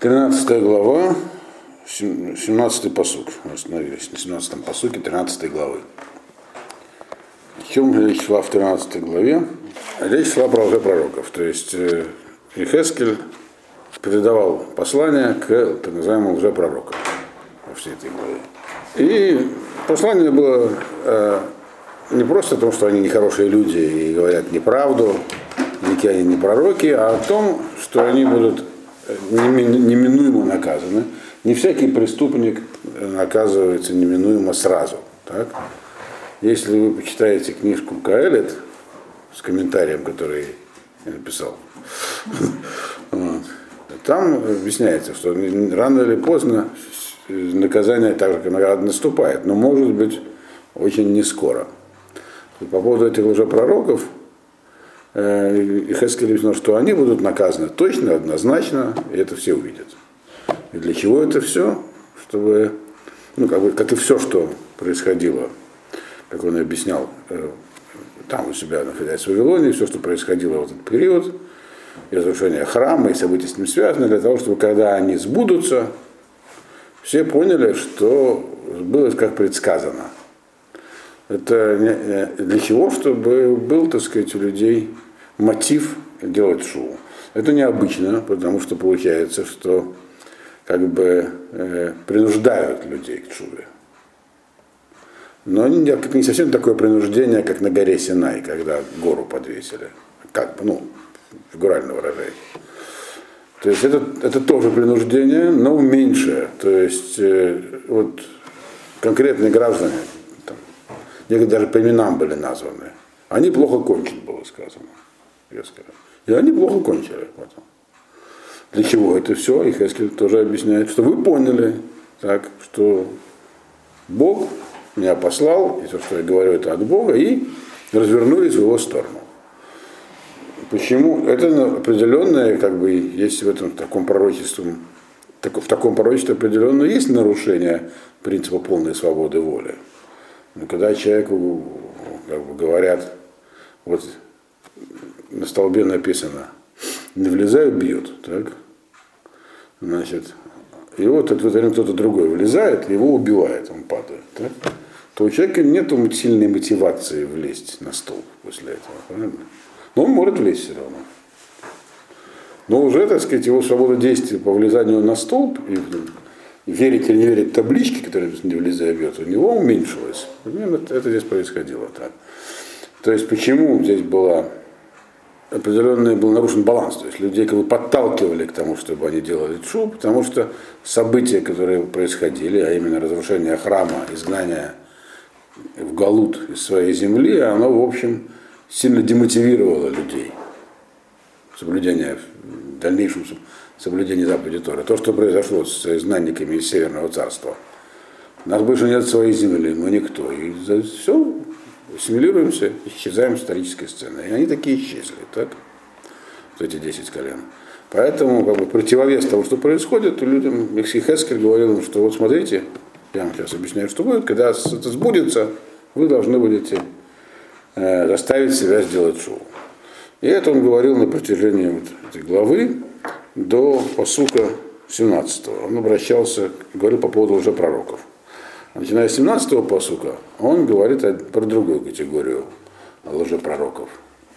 13 глава, 17 посук. Мы остановились на 17 посуке 13 главы. О речь шла в 13 главе? Речь шла про пророков. То есть э, Ихескель передавал послание к так называемым лжепророкам во всей этой главе. И послание было э, не просто о том, что они нехорошие люди и говорят неправду, никакие они не пророки, а о том, что они будут неминуемо наказаны. Не всякий преступник наказывается неминуемо сразу. Так? Если вы почитаете книжку Каэлет с комментарием, который я написал, там объясняется, что рано или поздно наказание так же, наступает, но может быть очень не скоро. По поводу этих лжепророков, Э, и Хескель объяснил, что они будут наказаны точно, однозначно, и это все увидят. И для чего это все? Чтобы, ну, как, бы, как и все, что происходило, как он объяснял, э, там у себя находясь в Вавилоне, все, что происходило в этот период, и разрушение храма, и события с ним связаны, для того, чтобы когда они сбудутся, все поняли, что было как предсказано – это для чего? Чтобы был, так сказать, у людей мотив делать шоу. Это необычно, потому что получается, что как бы э, принуждают людей к шуве. Но не, не совсем такое принуждение, как на горе Синай, когда гору подвесили. Как бы, ну, фигурально выражаясь. То есть это, это тоже принуждение, но меньшее. То есть э, вот конкретные граждане, некоторые даже по именам были названы. Они плохо кончили, было сказано. Резко. И они плохо кончили потом. Для чего это все? И Хескель тоже объясняет, что вы поняли, так, что Бог меня послал, и то, что я говорю, это от Бога, и развернулись в его сторону. Почему? Это определенное, как бы, есть в этом таком пророчестве, в таком пророчестве определенно есть нарушение принципа полной свободы воли. Но когда человеку как бы, говорят, вот на столбе написано, не влезай, бьют, так? Значит, и вот это время кто-то другой влезает, его убивает, он падает, так? то у человека нет сильной мотивации влезть на стол после этого, правильно? Но он может влезть все равно. Но уже, так сказать, его свобода действия по влезанию на столб и верить или не верить табличке, которая не влезая бьет, у него уменьшилась. Это, это здесь происходило так. То есть почему здесь была определенный был нарушен баланс, то есть людей как бы подталкивали к тому, чтобы они делали чу, потому что события, которые происходили, а именно разрушение храма, изгнание в Галут из своей земли, оно, в общем, сильно демотивировало людей. Соблюдение в дальнейшем соблюдения заповеди Торы. То, что произошло с изгнанниками из Северного царства. У нас больше нет своей земли, мы никто. И все, ассимилируемся, исчезаем с исторической сцены. И они такие исчезли, так? Вот эти 10 колен. Поэтому как бы, противовес того, что происходит, людям, Мексий Хескель говорил что вот смотрите, я вам сейчас объясняю, что будет, когда это сбудется, вы должны будете э, заставить себя сделать шоу. И это он говорил на протяжении вот этой главы до посука 17. Он обращался, говорил по поводу уже пророков. Начиная с 17 посука, он говорит про другую категорию лжепророков,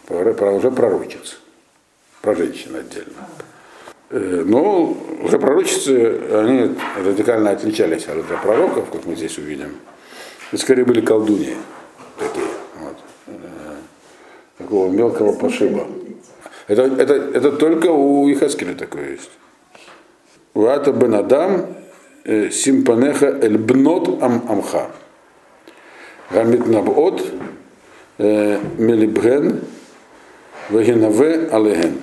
про, про лжепророчиц, про женщин отдельно. Э, но лжепророчицы, они радикально отличались от лжепророков, как мы здесь увидим. И скорее были колдуньи такие, вот, э, такого мелкого пошиба. Это, это, это только у Ихаскеля такое есть. Уата бен Адам э, симпанеха эль бнот ам амха. Гамит набот э, мелибген вагинаве алеген.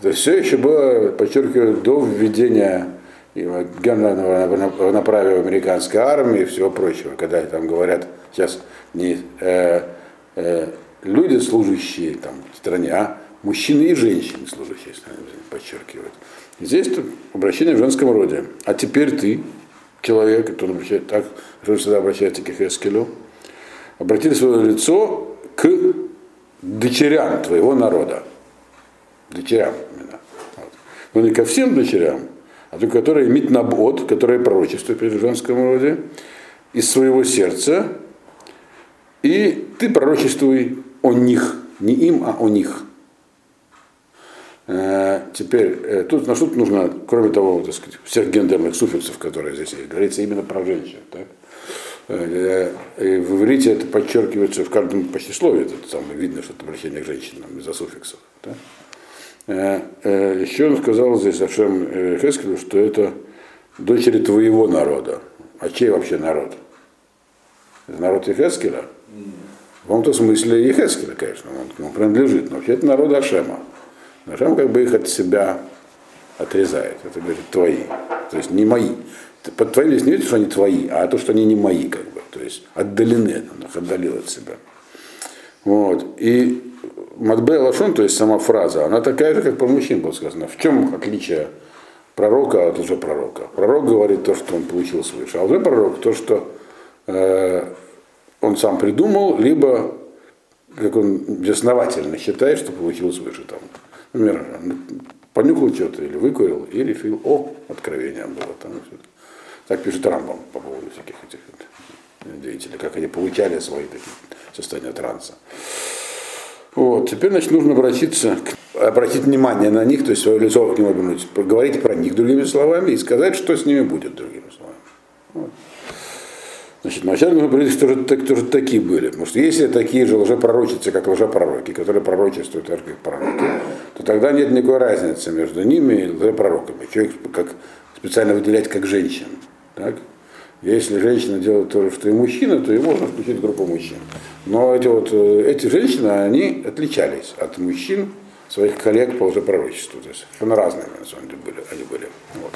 Это все еще было, подчеркиваю, до введения генерального направия американской армии и всего прочего, когда там говорят сейчас не э, э, люди, служащие там, в стране, а мужчины и женщины, служащие, подчеркивают. Здесь обращение в женском роде. А теперь ты, человек, который обращает, так который всегда обращается к Хескелю, обратили свое лицо к дочерям твоего народа. Дочерям именно. Вот. но не ко всем дочерям, а только которые имеют набот, которые пророчество в женском роде, из своего сердца, и ты пророчествуй о них, не им, а о них. Э, теперь, э, тут, на что тут нужно, кроме того, так сказать, всех гендерных суффиксов, которые здесь есть, говорится именно про женщин. Так? Э, и в иврите это подчеркивается в каждом почти слове, это самое видно, что это обращение к женщинам из-за суффиксов. Да? Еще он сказал здесь Ашем Хескелю, что это дочери твоего народа. А чей вообще народ? народ Ехескеля? В каком-то смысле Ехескеля, конечно, он, он принадлежит, но вообще это народ Ашема. Ашем как бы их от себя отрезает. Это говорит твои. То есть не мои. Под твоим здесь не видишь, что они твои, а то, что они не мои, как бы. То есть отдалены, он их отдалил от себя. Вот. И Матбе Лашон, то есть сама фраза, она такая же, как про мужчин было сказано. В чем отличие пророка от лжепророка? Пророк говорит то, что он получил свыше, а лжепророк то, что э, он сам придумал, либо как он безосновательно считает, что получил свыше. Там, например, понюхал что-то или выкурил, и решил, о, откровение было. Там, так пишет Рамбам по поводу всяких этих деятелей, как они получали свои такие состояния транса. Вот. Теперь, значит, нужно обратиться, обратить внимание на них, то есть свое лицо к ним обернуть, поговорить про них другими словами и сказать, что с ними будет другими словами. Вот. Значит, вначале нужно говорить, кто же, кто же такие были. Потому что если такие же лжепророчицы, как лжепророки, которые пророчествуют так как пророки, то тогда нет никакой разницы между ними и лжепророками. Человек как специально выделять как женщин. Так? Если женщина делает то же, что и мужчина, то и можно включить группу мужчин. Но эти, вот, э, эти женщины, они отличались от мужчин, своих коллег по лжепророчеству. То есть совершенно разными, на самом деле, были, они были. Вот.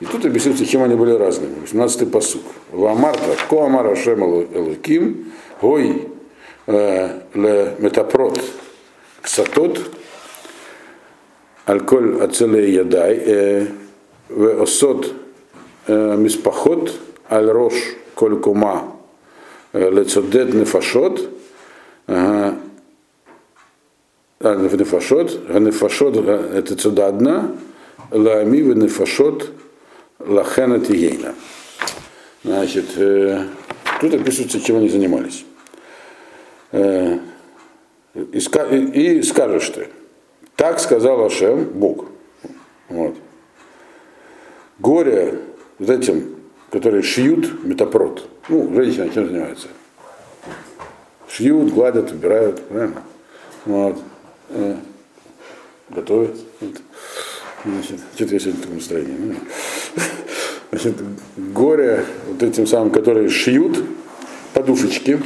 И тут объясняется, чем они были разными. 18-й посук. Вамарта, ко амар Ашем Элуким, гой э, ле метапрот ксатот, алколь ацеле ядай, э, в осот миспахот, аль рош коль кума лецодет нефашот, нефашот, нефашот это цудадна, лами в нефашот Лахена Тиейна. Значит, э, тут описывается, чем они занимались. Э, и, и, и скажешь ты, так сказал Ашем, Бог. Вот. Горе вот этим, которые шьют метапрот. Ну, женщины чем занимаются? Шьют, гладят, убирают, правильно? Вот. Э, готовят. Вот. Значит, что-то я сегодня в таком настроении. Ну, значит, горе вот этим самым, которые шьют подушечки,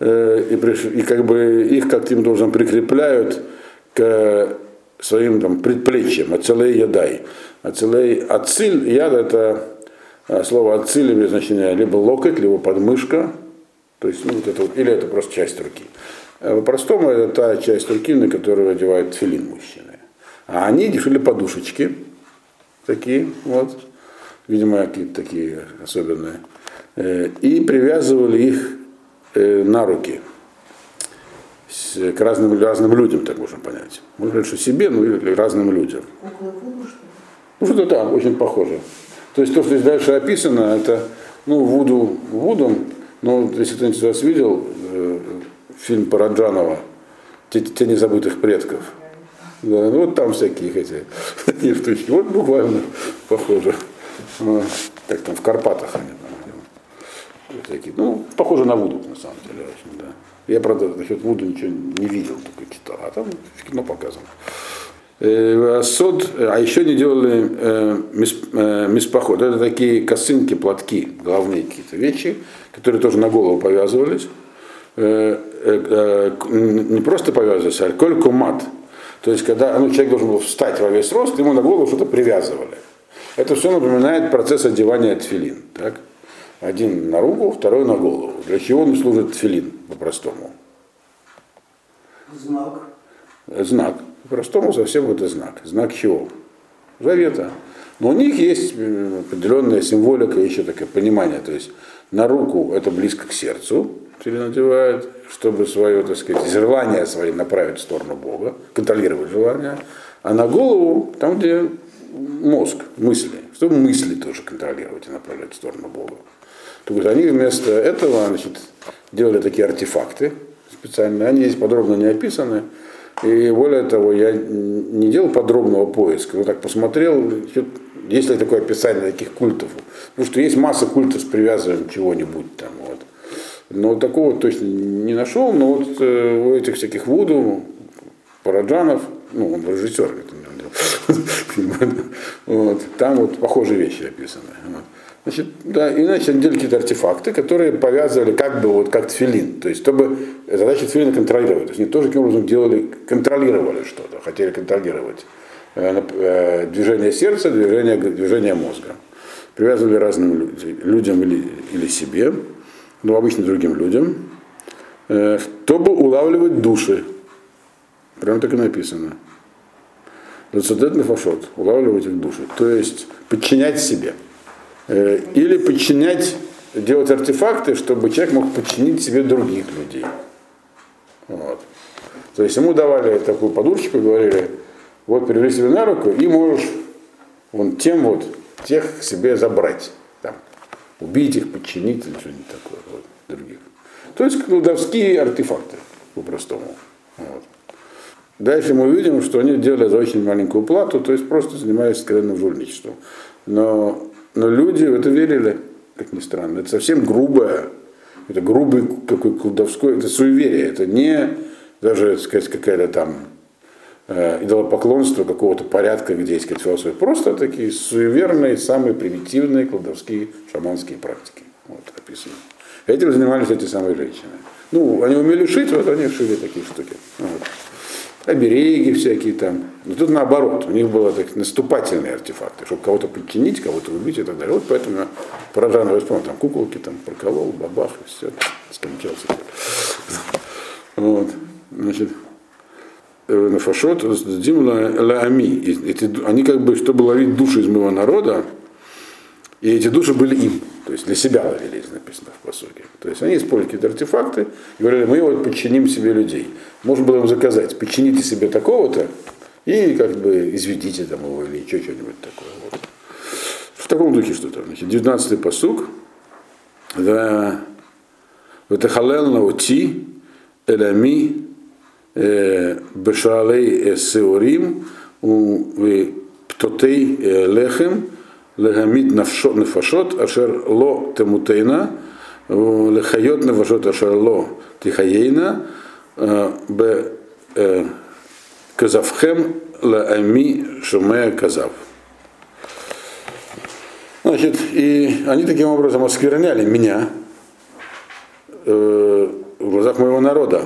э, и, и как бы их как-то должен прикрепляют к своим там, предплечьям, ацелей ядай. Ацелей, ациль, яд это э, слово ациль имеет значение либо локоть, либо подмышка, то есть, ну, вот это, или это просто часть руки. Э, по-простому это та часть руки, на которую одевают филин мужчины. А они решили подушечки такие, вот, видимо, какие-то такие особенные, э, и привязывали их э, на руки к разным, разным людям, так можно понять. Можно сказать, что себе, ну или разным людям. Ну что-то да, очень похоже. То есть то, что здесь дальше описано, это ну, Вуду Вудом, но если кто-нибудь вас видел э, фильм Параджанова «Тени забытых предков», да, ну вот там всякие эти такие штучки. Вот буквально похоже. Как там в Карпатах они там. Всякие. Ну, похоже на Вуду, на самом деле, очень, да. Я, правда, насчет Вуду ничего не видел, только читал, а там в кино показано. Э, сод, а еще не делали э, мис, э, миспоход. Это такие косынки, платки, головные какие-то вещи, которые тоже на голову повязывались. Э, э, не просто повязывались, а коль кумат то есть, когда ну, человек должен был встать во весь рост, ему на голову что-то привязывали. Это все напоминает процесс одевания тфилин. Так? Один на руку, второй на голову. Для чего он служит тфилин по-простому? Знак. Знак. По-простому совсем это знак. Знак чего? Завета. Но у них есть определенная символика, еще такое понимание. То есть на руку это близко к сердцу, или надевают, чтобы свое, так сказать, желание свои направить в сторону Бога, контролировать желание, А на голову, там, где мозг, мысли, чтобы мысли тоже контролировать и направлять в сторону Бога. То есть они вместо этого значит, делали такие артефакты специальные, они здесь подробно не описаны. И более того, я не делал подробного поиска, но так посмотрел, есть ли такое описание таких культов. Потому что есть масса культов с привязыванием чего-нибудь там. Вот. Но такого точно не нашел, но вот э, у этих всяких Вуду, Параджанов, ну, он режиссер это вот, там вот похожие вещи описаны. Значит, да, иначе они делали какие-то артефакты, которые повязывали как бы вот как тфилин. То есть, чтобы задача тфилина контролировать. То есть они тоже таким образом делали, контролировали что-то, хотели контролировать э, э, движение сердца, движение, движение мозга. Привязывали разным людям или, или себе, ну, обычно другим людям, э, чтобы улавливать души. Прям так и написано. Лацадет фашот, улавливать их души. То есть подчинять себе. Э, или подчинять, делать артефакты, чтобы человек мог подчинить себе других людей. Вот. То есть ему давали такую подушечку говорили, вот привели себе на руку и можешь вон тем вот тех себе забрать. Убить их, подчинить или что-нибудь такое. Вот, других. То есть колдовские артефакты, по-простому. Вот. Дальше мы увидим, что они делали за очень маленькую плату, то есть просто занимались скрытным жульничеством. Но но люди в это верили, как ни странно. Это совсем грубое, это грубый такой колдовской, это суеверие, это не даже, сказать, какая-то там э, идолопоклонство какого-то порядка, сказать, философия. Просто такие суеверные, самые примитивные колдовские шаманские практики. Вот описано. Этим занимались эти самые женщины. Ну, они умели шить, вот они шили такие штуки. Вот обереги всякие там. Но тут наоборот, у них были так, наступательные артефакты, чтобы кого-то подчинить, кого-то убить и так далее. Вот поэтому я про жанр вспомнил, там куколки там проколол, бабах, и все, скончался. Вот, значит, э, на фашот, дим ами. Они как бы, чтобы ловить души из моего народа, и эти души были им, то есть для себя ловились, написано в посоке. То есть они использовали какие-то артефакты и говорили, мы вот подчиним себе людей. Можно было им заказать, подчините себе такого-то и как бы изведите там его или еще что-нибудь такое. Вот. В таком духе что-то. Значит, 19-й посук. Да. Ветахалел наути элями э, бешалей сеорим у птотей э, лехем легамид нефашот, ашер ло темутейна, лехайот нефашот, ашер ло тихаейна, б казавхем лаами шумея казав. Значит, и они таким образом оскверняли меня э, в глазах моего народа.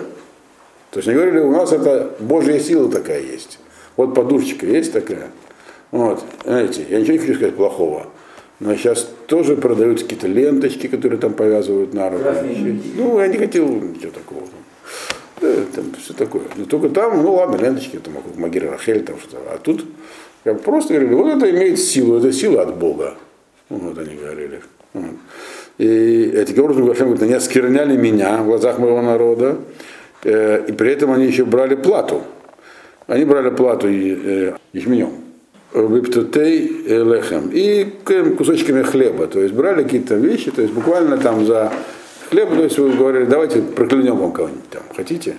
То есть они говорили, у нас это Божья сила такая есть. Вот подушечка есть такая. Вот, знаете, я ничего не хочу сказать плохого. Но сейчас тоже продаются какие-то ленточки, которые там повязывают на руку. Ну, я не хотел ничего такого. Да, там все такое. Но только там, ну ладно, ленточки, там, Магира Рахель, там что-то. А тут как просто говорили, вот это имеет силу, это сила от Бога. Вот они говорили. И этим образом говорят, они оскверняли меня в глазах моего народа, и при этом они еще брали плату. Они брали плату э, ячменем виптутей лехем и кусочками хлеба. То есть брали какие-то вещи, то есть буквально там за хлеб, то есть вы говорили, давайте проклянем вам кого-нибудь там, хотите?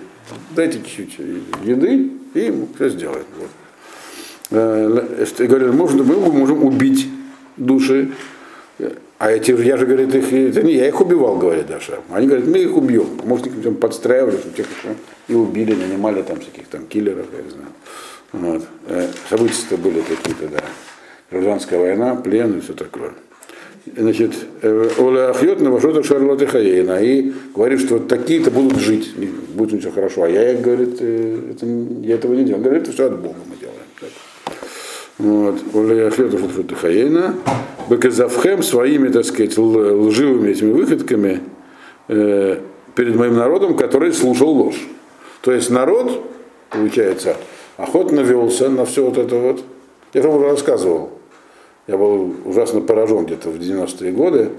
Дайте чуть-чуть еды и все сделаем. Вот. Э, говорили, можно, мы можем убить души, а эти, я же, говорит, их, это не я их убивал, говорит Даша. Они говорят, мы их убьем. Их там подстраивали, чтобы тех и убили, нанимали там всяких там киллеров, я не знаю. Вот. Э, события были такие-то, да. Гражданская война, плен и все такое. Значит, э, Оля Ахьот Навашота Шарлотты Хаейна и говорит, что вот такие-то будут жить, будет у них все хорошо. А я, говорит, э, это, я этого не делаю. Говорит, это все от Бога мы делаем. Вот. Беказавхем своими, так сказать, лживыми этими выходками э, перед моим народом, который слушал ложь. То есть народ, получается, охотно велся на все вот это вот. Я же уже рассказывал. Я был ужасно поражен где-то в 90-е годы.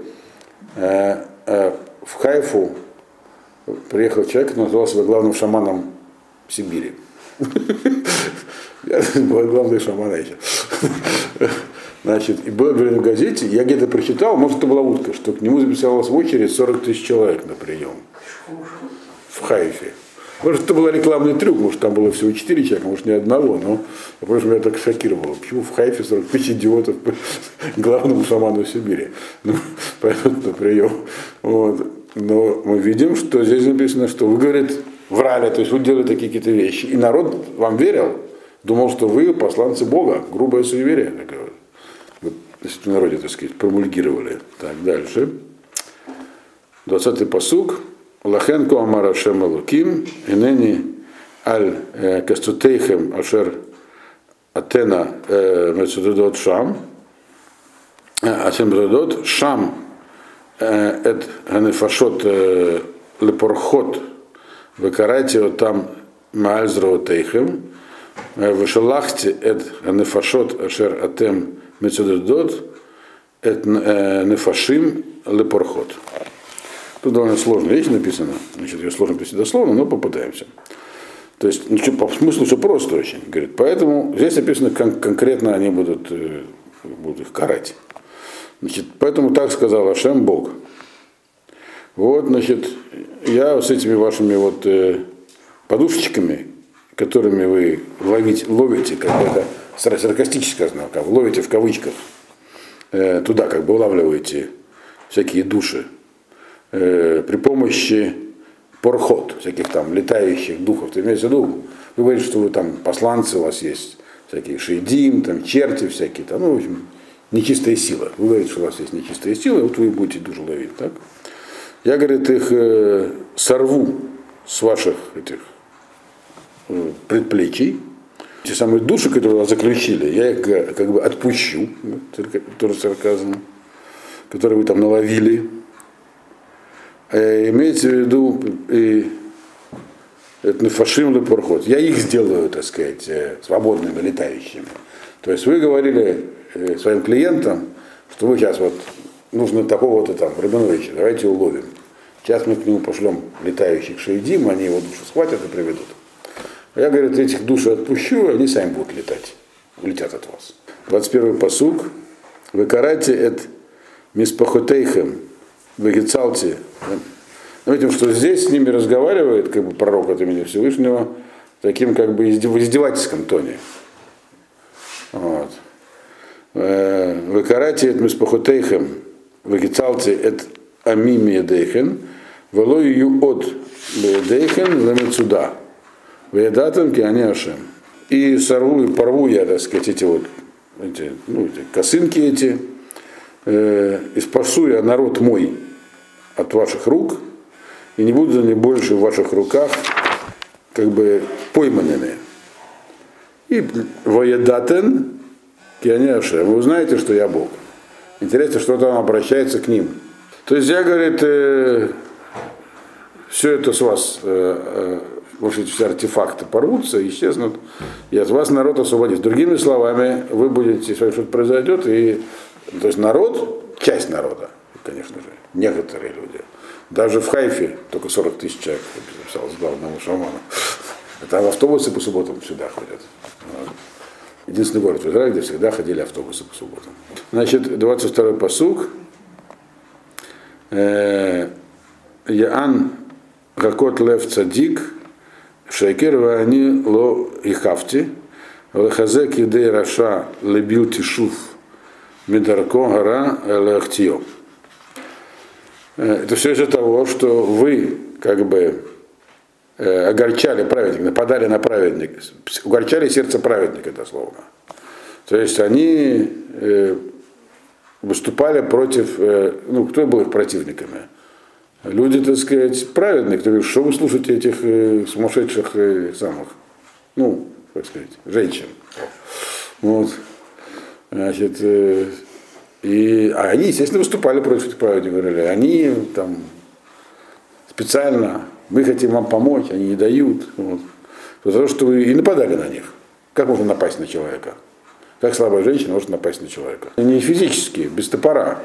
Э, э, в Хайфу приехал человек, назвал себя главным шаманом Сибири. Был главный шамана еще. Значит, и было в газете, я где-то прочитал, может, это была утка, что к нему записалось в очередь 40 тысяч человек на прием. В Хайфе. Может, это был рекламный трюк, может, там было всего 4 человека, может, ни одного, но просто меня так шокировало. Почему в Хайфе 40 тысяч идиотов главному шаману Сибири ну, пойдут на прием. Вот. Но мы видим, что здесь написано, что вы, говорит, врали, то есть вы делали такие какие-то вещи. И народ вам верил, думал, что вы посланцы Бога, грубое суеверие такое. Вот, если в народе, так сказать, промульгировали. Так, дальше. 20-й посуг. Лахенко Амара Шем Луким, Инени Аль Кастутейхем Ашер Атена Мецудодот Шам, Ашем Мецудодот Шам Эд Ганефашот Лепорхот Векарайте там Маальзро Тейхем, Вешалахте Эд Ганефашот Ашер Атем Мецудодот Эд Нефашим Лепорхот. Тут довольно сложная вещь написана. Значит, ее сложно писать дословно, но попытаемся. То есть, ну, по смыслу все просто очень. Говорит, поэтому здесь написано кон- конкретно они будут, э, будут их карать. Значит, поэтому так сказал Ашем Бог. Вот, значит, я с этими вашими вот э, подушечками, которыми вы ловите, ловите, как бы это саркастическое как ловите в кавычках, э, туда как бы улавливаете всякие души, при помощи порхот, всяких там летающих духов. Ты имеешь в виду, вы говорите, что вы там посланцы у вас есть, всякие шейдим, там черти всякие, там, ну, в общем, нечистая сила. Вы говорите, что у вас есть нечистая сила, вот вы будете душу ловить, так? Я, говорит, их э, сорву с ваших этих э, предплечий, те самые души, которые вас заключили, я их как бы отпущу, тоже сарказм, которые вы там наловили, имеется в виду и это фашим или проход. Я их сделаю, так сказать, свободными, летающими. То есть вы говорили своим клиентам, что вы сейчас вот нужно такого-то там Рабиновича, давайте уловим. Сейчас мы к нему пошлем летающих шейдим, они его душу схватят и приведут. Я, говорит, этих душ отпущу, и они сами будут летать, улетят от вас. 21 посуг. Вы карате это миспахотейхем, Вегецалти. Мы видим, что здесь с ними разговаривает как бы пророк от имени Всевышнего таким как бы в издевательском тоне. Вот. Векарати это миспахотейхем, вегецалти это амими дейхен, велою от дейхен лемецуда, веедатам киане ашем. И сорву и порву я, так сказать, эти вот эти, ну, эти косынки эти, э, и спасу я народ мой от ваших рук, и не будут они больше в ваших руках как бы пойманными. И воедатен кианяше, вы узнаете, что я Бог. Интересно, что там обращается к ним. То есть я, говорит, э, все это с вас, э, э, все артефакты порвутся, исчезнут, и от вас народ освободит. Другими словами, вы будете, если что-то произойдет, и то есть народ, часть народа, конечно же, некоторые люди. Даже в Хайфе только 40 тысяч человек записалось главного шамана. Это автобусы по субботам сюда ходят. Единственный город в Израиле, где всегда ходили автобусы по субботам. Значит, 22-й посуг. Яан Гакот Лев Цадик, Шайкер Вани Ло Ихавти, Лехазек Идей Раша Лебил Тишуф, Медарко Гара Лехтио. Это все из-за того, что вы как бы огорчали праведника, нападали на праведника, угорчали сердце праведника, дословно. То есть они выступали против, ну, кто был их противниками? Люди, так сказать, праведные, кто говорит, что вы слушаете этих сумасшедших самых, ну, как сказать, женщин. Вот. Значит, и, а они, естественно, выступали против этих праведников, говорили, они там специально, мы хотим вам помочь, они не дают. Вот. Потому что вы и нападали на них. Как можно напасть на человека? Как слабая женщина может напасть на человека? Не физически, без топора.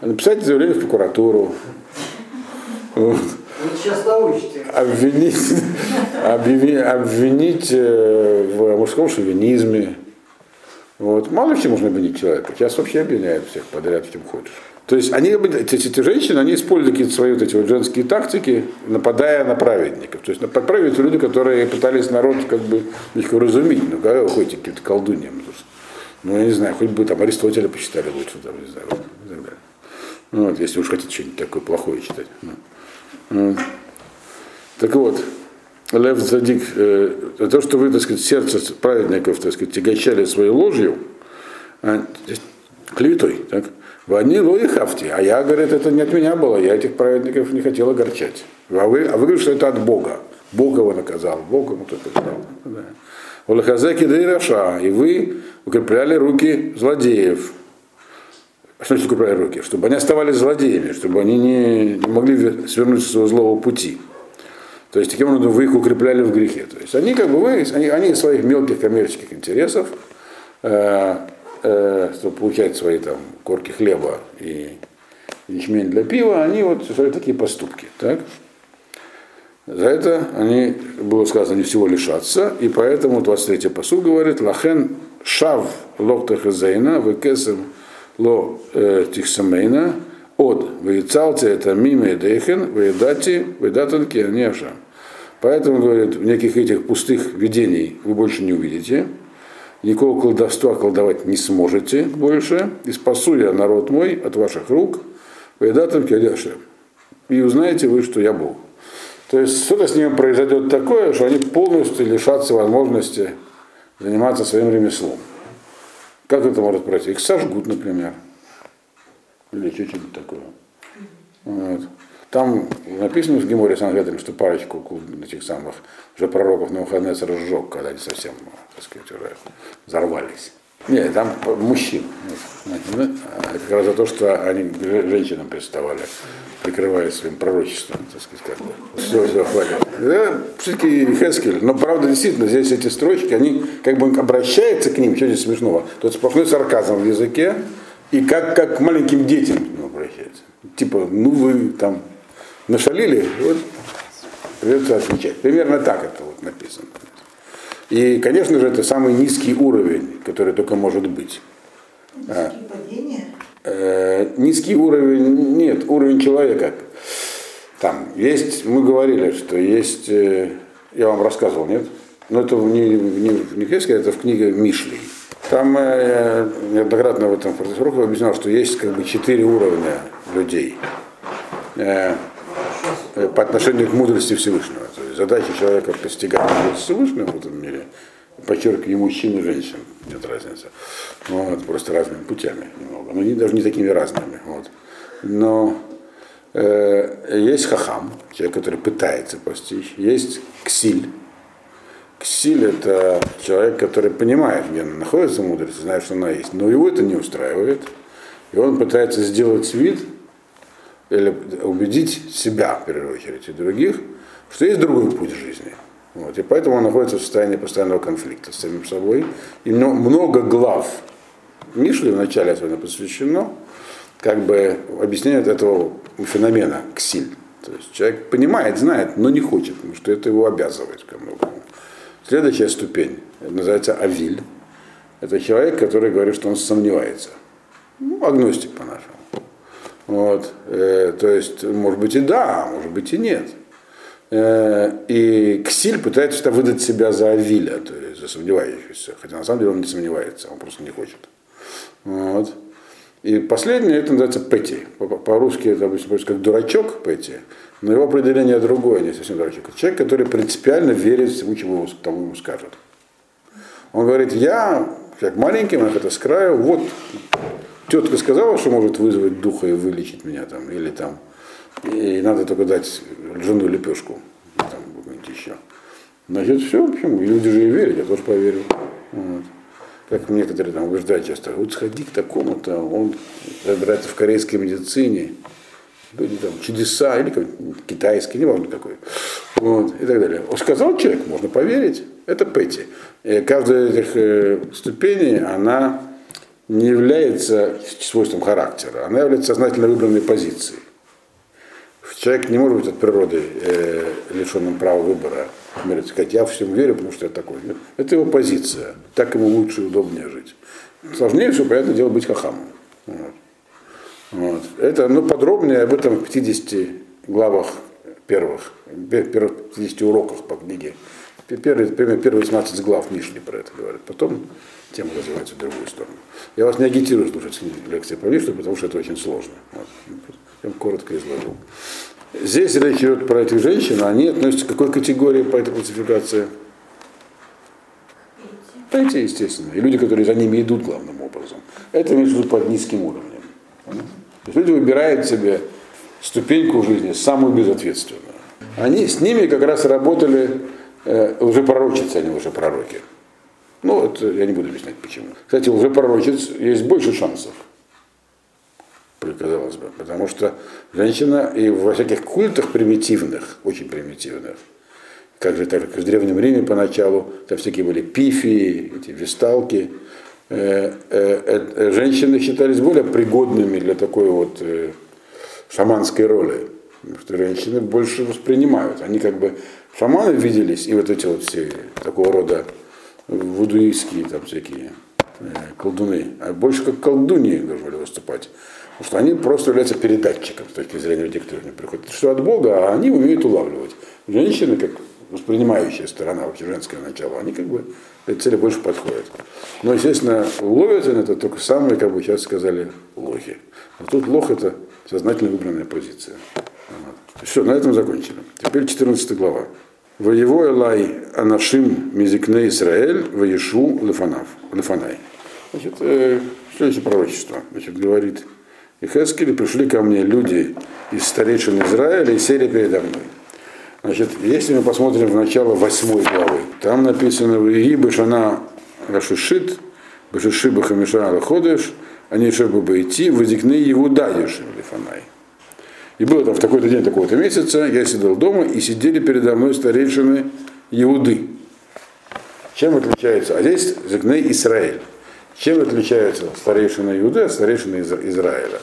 Написать заявление в прокуратуру. Вот. Сейчас научите. обвинить, объяви- обвинить э, в мужском шовинизме. Вот. Мало чем можно обвинить человека. Сейчас вообще обвиняют всех подряд, в чем хочешь. То есть они, эти, эти женщины, они используют какие-то свои вот эти вот женские тактики, нападая на праведников. То есть на праведники люди, которые пытались народ как бы их уразумить. Ну, когда вы ходите каким-то колдуньям? Ну, я не знаю, хоть бы там Аристотеля посчитали лучше, там, не знаю, и так далее. Ну, вот, если уж хотите что-нибудь такое плохое читать. Ну. Так вот, Лев Задик, э, то, что вы, так сказать, сердце праведников, так сказать, тягощали своей ложью, а, клеветой, так, они лои хафти, а я, говорит, это не от меня было, я этих праведников не хотел огорчать. А вы, а вы говорите, что это от Бога. Бог его наказал, Бог ему только дал. Да. Улахазеки да и Раша, и вы укрепляли руки злодеев. Что значит укрепляли руки? Чтобы они оставались злодеями, чтобы они не, не могли свернуть со своего злого пути. То есть таким образом вы их укрепляли в грехе. То есть они как бы вы, они, они из своих мелких коммерческих интересов, э, э, чтобы получать свои там корки хлеба и ячмень для пива, они вот совершают такие поступки. Так? За это они, было сказано, не всего лишатся, и поэтому 23-й посуд говорит, лахен шав локта хазейна, векесем ло э, тихсамейна, от вейцалте это мимо дейхен, вейдати, вейдатан кианеша. Поэтому, говорит, в неких этих пустых видений вы больше не увидите, никакого колдовства колдовать не сможете больше, и спасу я народ мой от ваших рук, вейдатан кианеша. И узнаете вы, что я Бог. То есть что-то с ними произойдет такое, что они полностью лишатся возможности заниматься своим ремеслом. Как это может пройти? Их сожгут, например. Или что-нибудь такое. Вот. Там написано в Геморе Сангедрин, что парочку этих самых уже пророков на выходные разжег, когда они совсем, так сказать, уже взорвались. Нет, там мужчин. Это как раз за то, что они женщинам приставали, прикрываясь своим пророчеством, так сказать, как бы. Все, все, хватит. Да, все-таки Хескель. Но правда, действительно, здесь эти строчки, они как бы обращаются к ним, что здесь смешного. Тут сплошной сарказм в языке, и как, как к маленьким детям к обращаются. Типа, ну вы там нашалили, вот придется отвечать. Примерно так это вот написано. И, конечно же, это самый низкий уровень, который только может быть. А, Падение? э, низкий уровень, нет, уровень человека. Там есть, мы говорили, что есть, э, я вам рассказывал, нет? Но это не, не, не Хескель, это в книге Мишли. Там э, неоднократно в этом фортификации объяснял, что есть как бы четыре уровня людей э, по отношению к мудрости Всевышнего. То есть задача человека постигать мудрость Всевышнего в этом мире, подчеркиваю, и мужчин, и женщин, нет разницы. Вот, просто разными путями немного. Но не, даже не такими разными. Вот. Но э, есть хахам, человек, который пытается постичь, есть ксиль. Ксиль это человек, который понимает, где она находится мудрость, знает, что она есть, но его это не устраивает. И он пытается сделать вид, или убедить себя, в первую очередь, и других, что есть другой путь жизни. Вот. И поэтому он находится в состоянии постоянного конфликта с самим собой. И много глав Мишли в начале особенно посвящено как бы объяснению этого феномена ксиль. То есть человек понимает, знает, но не хочет, потому что это его обязывает ко многому. Следующая ступень называется авиль. Это человек, который говорит, что он сомневается. Ну, агностик по-нашему. Вот. Э, то есть, может быть и да, может быть и нет. Э, и Ксиль пытается выдать себя за Авиля, то есть за сомневающегося. Хотя на самом деле он не сомневается, он просто не хочет. Вот. И последнее, это называется Пэти. По-русски это обычно как дурачок Пэти, но его определение другое, не совсем дурачок. Это человек, который принципиально верит всему, чему тому ему скажут. Он говорит, я, как маленький, он это с краю, вот тетка сказала, что может вызвать духа и вылечить меня там, или там, и надо только дать жену лепешку, там, какую-нибудь еще. Значит, все, почему? И люди же и верят, я тоже поверил. Вот. Как некоторые там убеждают часто, вот сходи к такому-то, он разбирается в корейской медицине, люди там чудеса, или китайский, неважно какой, вот, и так далее. Он сказал человек, можно поверить, это Пэти. И каждая из этих э, ступеней, она не является свойством характера, она является сознательно выбранной позицией. Человек не может быть от природы э, лишенным права выбора. Например, сказать, я всем верю, потому что я такой. Это его позиция. Так ему лучше и удобнее жить. Сложнее все, понятное дело, быть хахамом. Вот. Вот. Это, ну, подробнее об этом в 50 главах первых, первых 50 уроках по книге. Первые, первые 18 глав Мишни про это говорят. Потом тема развивается в другую сторону. Я вас не агитирую слушать лекции по Мишне, потому что это очень сложно. Вот. Я коротко изложил. Здесь речь идет про этих женщин, а они относятся к какой категории по этой классификации? Эти, естественно. И люди, которые за ними идут главным образом. Это имеется в виду под низким уровнем. То есть люди выбирают себе ступеньку в жизни самую безответственную. Они с ними как раз работали э, лжепророчицы, а не лжепророки. Ну, это я не буду объяснять почему. Кстати, у лжепророчиц есть больше шансов казалось бы. Потому что женщина и во всяких культах примитивных, очень примитивных, как же так, как в Древнем Риме поначалу, там всякие были пифии, эти висталки, э, э, э, женщины считались более пригодными для такой вот э, шаманской роли. Потому что женщины больше воспринимают. Они как бы шаманы виделись, и вот эти вот все такого рода вудуистские там всякие э, колдуны, а больше как колдуньи должны выступать. Потому что они просто являются передатчиком с точки зрения людей, которые не приходят. Что от Бога, а они умеют улавливать. Женщины, как воспринимающая сторона, вообще женское начало, они как бы этой цели больше подходят. Но, естественно, ловят на это только самые, как бы сейчас сказали, лохи. А тут лох это сознательно выбранная позиция. Все, на этом закончили. Теперь 14 глава. Воево Элай Анашим Мизикне Израиль Воешу Лефанав. Лефанай. Значит, э, следующее пророчество. Значит, говорит и Хескель пришли ко мне люди из старейшин Израиля и сели передо мной. Значит, если мы посмотрим в начало восьмой главы, там написано в Иги Башана Рашишит, Башиши Бахамишана Ходыш, они еще бы идти, возникны Иуда Ешим Лифанай. И было там в такой-то день такого-то месяца, я сидел дома, и сидели передо мной старейшины Иуды. Чем отличается? А здесь Зигней Израиль. Чем отличается старейшина Иуды от старейшины Израиля?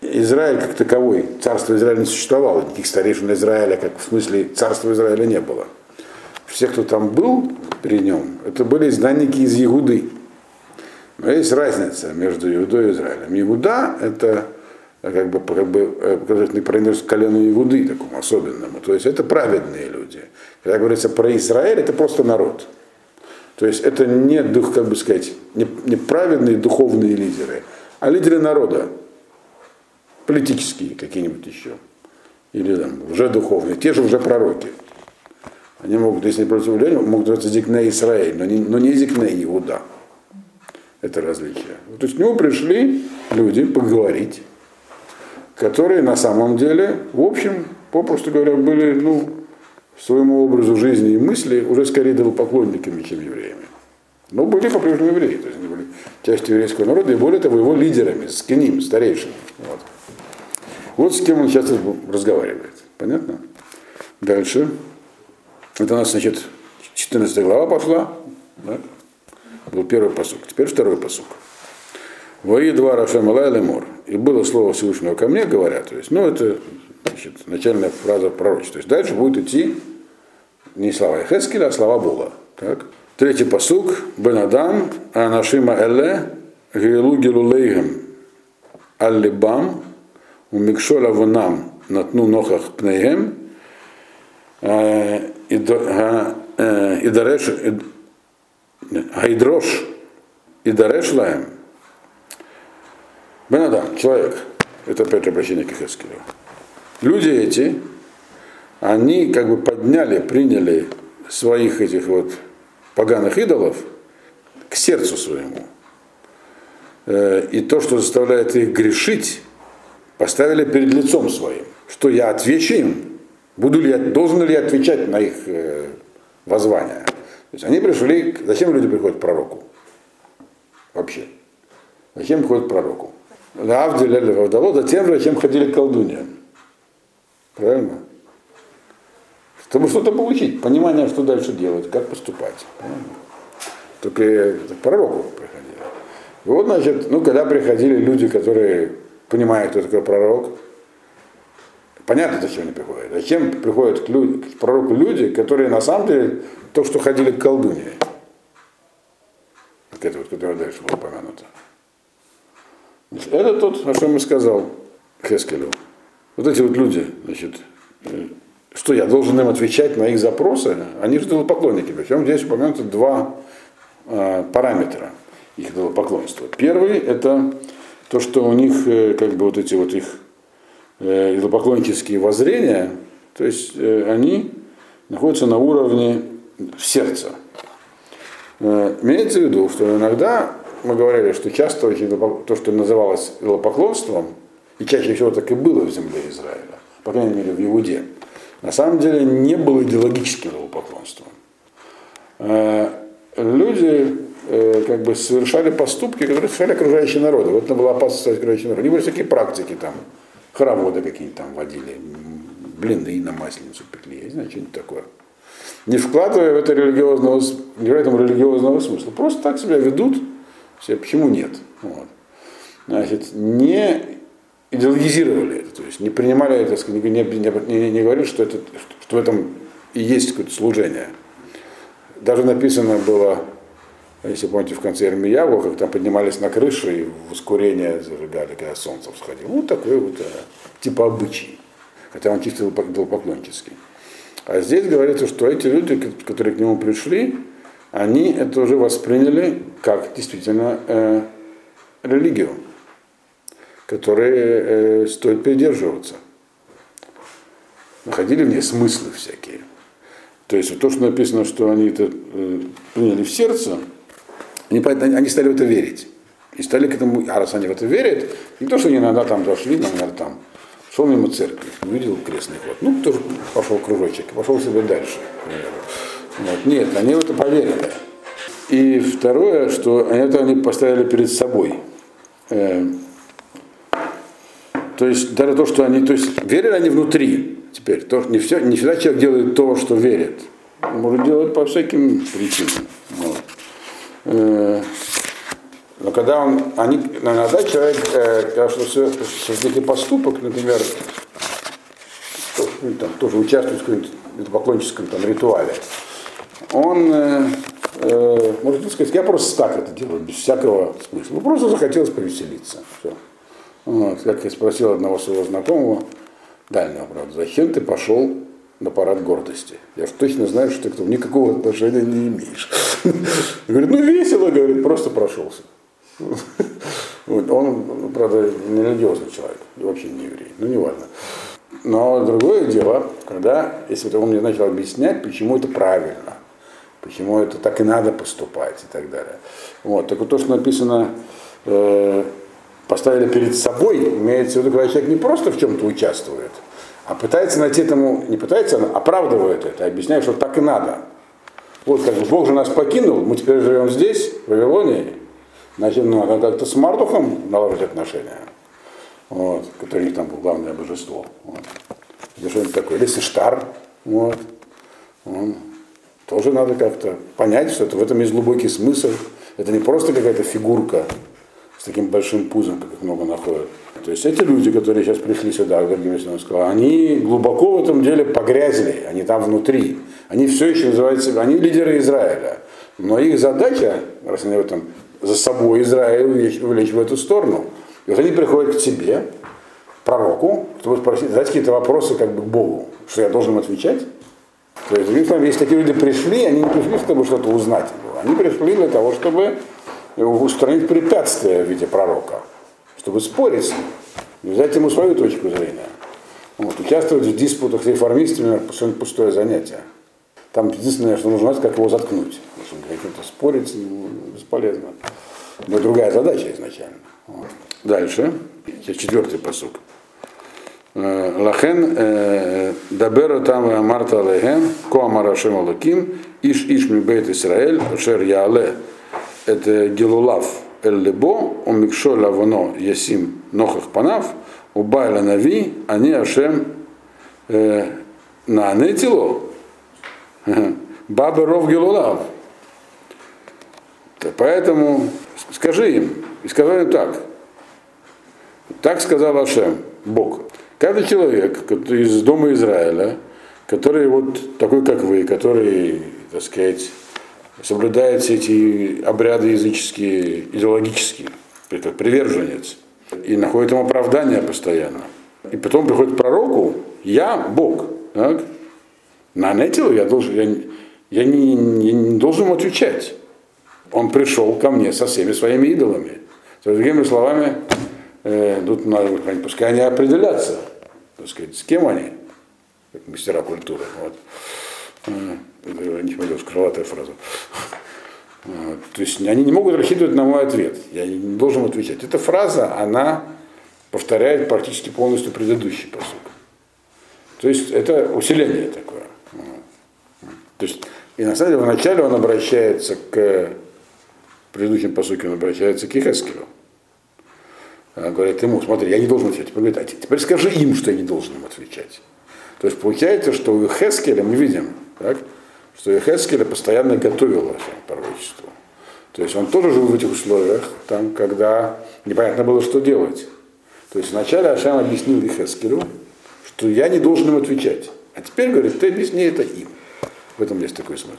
Израиль как таковой, царство Израиля не существовало, никаких старейшин Израиля, как в смысле царства Израиля не было. Все, кто там был при нем, это были изгнанники из Иуды. Но есть разница между Иудой и Израилем. Иуда – это как бы, как бы э, показательный к колену Иуды, такому особенному. То есть это праведные люди. Когда говорится про Израиль, это просто народ. То есть это не, дух, как бы сказать, не, не праведные духовные лидеры, а лидеры народа, политические какие-нибудь еще, или там, уже духовные, те же уже пророки. Они могут, если против влияния, могут называться Зикне Израиль, но не, но не Зикне Иуда. Это различие. То есть к нему пришли люди поговорить, которые на самом деле, в общем, попросту говоря, были, ну, своему образу жизни и мысли уже скорее поклонниками, чем евреями. Но были по-прежнему евреи, то есть они были частью еврейского народа, и более того, его лидерами, с кем старейшим. Вот. вот с кем он сейчас разговаривает. Понятно? Дальше. Это у нас, значит, 14 глава пошла. Да? Был первый посук. Теперь второй посук. Вои два Рашем Лемор. И было слово Всевышнего ко мне, говоря, то есть, ну, это значит, начальная фраза пророчества. То есть дальше будет идти не слова Хескеля, а слова Бога. Так? Третий посук. Бен Адам, Анашима Эле, Гилу Гилулейгем, Аллибам, Умикшоля Ванам, Натну Нохах Пнеем, Идареш, Гайдрош, Идареш Лаем. Бен Адам, человек, это опять обращение к Хескелю люди эти, они как бы подняли, приняли своих этих вот поганых идолов к сердцу своему. Э, и то, что заставляет их грешить, поставили перед лицом своим. Что я отвечу им? Буду ли я, должен ли я отвечать на их э, воззвания? То есть они пришли, зачем люди приходят к пророку? Вообще. Зачем приходят к пророку? Авдель затем же, зачем ходили к колдуньям. Правильно? Чтобы что-то получить, понимание, что дальше делать, как поступать. Правильно? Только к пророку приходили. Вот, значит, ну, когда приходили люди, которые понимают, кто такой пророк, Понятно, зачем они приходят. Зачем приходят к, люд... к пророку люди, которые на самом деле то, что ходили к колдуне. Вот это вот, которое дальше было упомянуто. Это тот, о чем я сказал Хескелю. Вот эти вот люди, значит, э, что я должен им отвечать на их запросы, они же поклонники. Причем здесь упомянуты два э, параметра их поклонства. Первый это то, что у них э, как бы вот эти вот их э, идолопоклоннические воззрения, то есть э, они находятся на уровне сердца. Э, имеется в виду, что иногда мы говорили, что часто то, что называлось идолопоклонством, и чаще всего так и было в земле Израиля, по крайней мере в Иуде, на самом деле не было идеологическим идолопоклонством. Э, люди э, как бы совершали поступки, которые совершали окружающие народы. Вот это была опасность окружающих народов. Они были всякие практики там, хороводы какие-нибудь там водили, блины на масленицу пекли, я знаю, что-нибудь такое. Не вкладывая в это религиозного, не в этом религиозного смысла. Просто так себя ведут, все, почему нет? Вот. Значит, не идеологизировали это, то есть не принимали это, не, не, не, не говорили, что, это, что в этом и есть какое-то служение. Даже написано было, если помните, в конце Ирмияву, как там поднимались на крышу и воскурение зажигали, когда солнце всходило. Ну, такой вот э, типа обычай. Хотя он чисто был поклонческий. А здесь говорится, что эти люди, которые к нему пришли, они это уже восприняли как действительно э, религию которые э, стоит придерживаться. Находили в ней смыслы всякие. То есть то, что написано, что они это э, приняли в сердце, они, они стали в это верить. И стали к этому, а раз они в это верят, не то, что они иногда там дошли, например, там, шел мимо церкви, увидел крестный ход, ну, тоже пошел кружочек, пошел себе дальше. Вот. Нет, они в это поверили. И второе, что они это они поставили перед собой. Э, то есть даже то, что они, то есть верили они внутри теперь, то, не, все, не всегда человек делает то, что верит. Он может делать по всяким причинам. Вот. Э, но когда он, они, иногда человек, э, когда что поступок, например, ну, там, тоже участвует в каком-то поклонническом там, ритуале, он э, э, может сказать, я просто так это делаю, без всякого смысла. Ну, просто захотелось повеселиться. Все. Вот, как я спросил одного своего знакомого, дальнего, правда, зачем ты пошел на парад гордости? Я же точно знаю, что ты к этому никакого отношения не имеешь. Говорит, ну весело, говорит, просто прошелся. Он, правда, не человек, вообще не еврей, ну не важно. Но другое дело, когда, если он мне начал объяснять, почему это правильно, почему это так и надо поступать и так далее. Вот, так вот то, что написано э, поставили перед собой, имеется в виду, когда человек не просто в чем-то участвует, а пытается найти этому, не пытается, а оправдывает это, объясняет, что так и надо. Вот как бы Бог же нас покинул, мы теперь живем здесь, в Вавилонии, значит, ну, надо как-то с Мардухом наладить отношения, вот, который у них там был главное божество. Вот. Или что-нибудь такое. Или Сештар, вот. Он, тоже надо как-то понять, что это, в этом есть глубокий смысл. Это не просто какая-то фигурка, с таким большим пузом, как их много находят. То есть эти люди, которые сейчас пришли сюда, Георгий сказал, они глубоко в этом деле погрязли, они там внутри. Они все еще называют себя, они лидеры Израиля. Но их задача, раз они в этом за собой Израиль увлечь, увлечь в эту сторону. И вот они приходят к тебе, пророку, чтобы спросить, задать какие-то вопросы как бы к Богу, что я должен отвечать. То есть, если такие люди пришли, они не пришли, чтобы что-то узнать. Они пришли для того, чтобы устранить препятствия в виде пророка, чтобы спорить с ним, взять ему свою точку зрения. Вот, участвовать в диспутах с реформистами – совершенно пустое занятие. Там единственное, что нужно знать, как его заткнуть. Потому что каким-то спорить бесполезно. Но другая задача изначально. Вот. Дальше. Четвертый посук. «Э, Лахен э, дабера там Марта Лехем, Коамара Шемалаким, Иш Иш Мибейт Исраэль, Шер Яле это Гелулав Эль-Лебо, у Микшо Лавоно Ясим Нохах Панав, у Байла Нави, они Ашем э, на Анетило, Баба Ров Гелулав. Поэтому скажи им, и сказали так, так сказал Ашем, Бог, Каждый человек из дома Израиля, который вот такой, как вы, который, так сказать, соблюдает все эти обряды языческие, идеологические, как приверженец, и находит им оправдание постоянно. И потом приходит к пророку, я Бог. Так? На Нетилу я должен, я, я, не, я не должен отвечать. Он пришел ко мне со всеми своими идолами. Есть, другими словами, э, тут надо, пускай они определятся, так сказать, с кем они, как мастера культуры. Вот. Не пойдет, крылатая фраза. То есть они не могут рассчитывать на мой ответ. Я не должен отвечать. Эта фраза, она повторяет практически полностью предыдущий посыл. То есть это усиление такое. То есть, и на самом деле вначале он обращается к предыдущим посылке, он обращается к Ихескелю. Он говорит ему, смотри, я не должен отвечать. Теперь, говорит, а теперь скажи им, что я не должен им отвечать. То есть получается, что у Хескеля мы видим, так, что Хескеля постоянно готовил пророчество. То есть он тоже жил в этих условиях, там, когда непонятно было, что делать. То есть вначале Ашам объяснил Хескелю, что я не должен им отвечать. А теперь, говорит, ты объясни это им. В этом есть такой смысл.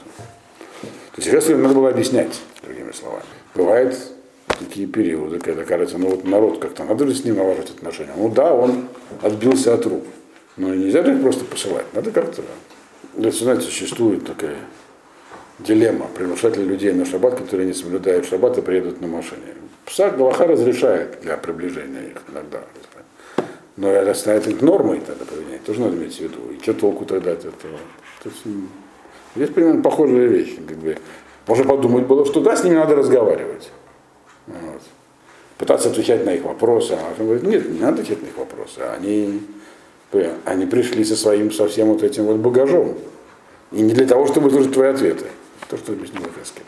То есть Хескелю надо было объяснять, другими словами. Бывает такие периоды, когда кажется, ну вот народ как-то, надо ли с ним налаживать отношения. Ну да, он отбился от рук. Но нельзя же просто посылать. Надо как-то. Знаете, существует такая дилемма. Приглашать ли людей на шаббат, которые не соблюдают шаббат и приедут на машине. Псак Галаха разрешает для приближения их иногда. Но это станет нормой тогда поведения, тоже надо иметь в виду. И что толку тогда от этого? То есть, здесь примерно похожие вещи. Как бы. Можно подумать было, что да, с ними надо разговаривать. Вот. Пытаться отвечать на их вопросы. А он говорит, нет, не надо отвечать на их вопросы. Они, они пришли со своим, со всем вот этим вот багажом. И не для того, чтобы слушать твои ответы. То, что объяснил Хескель.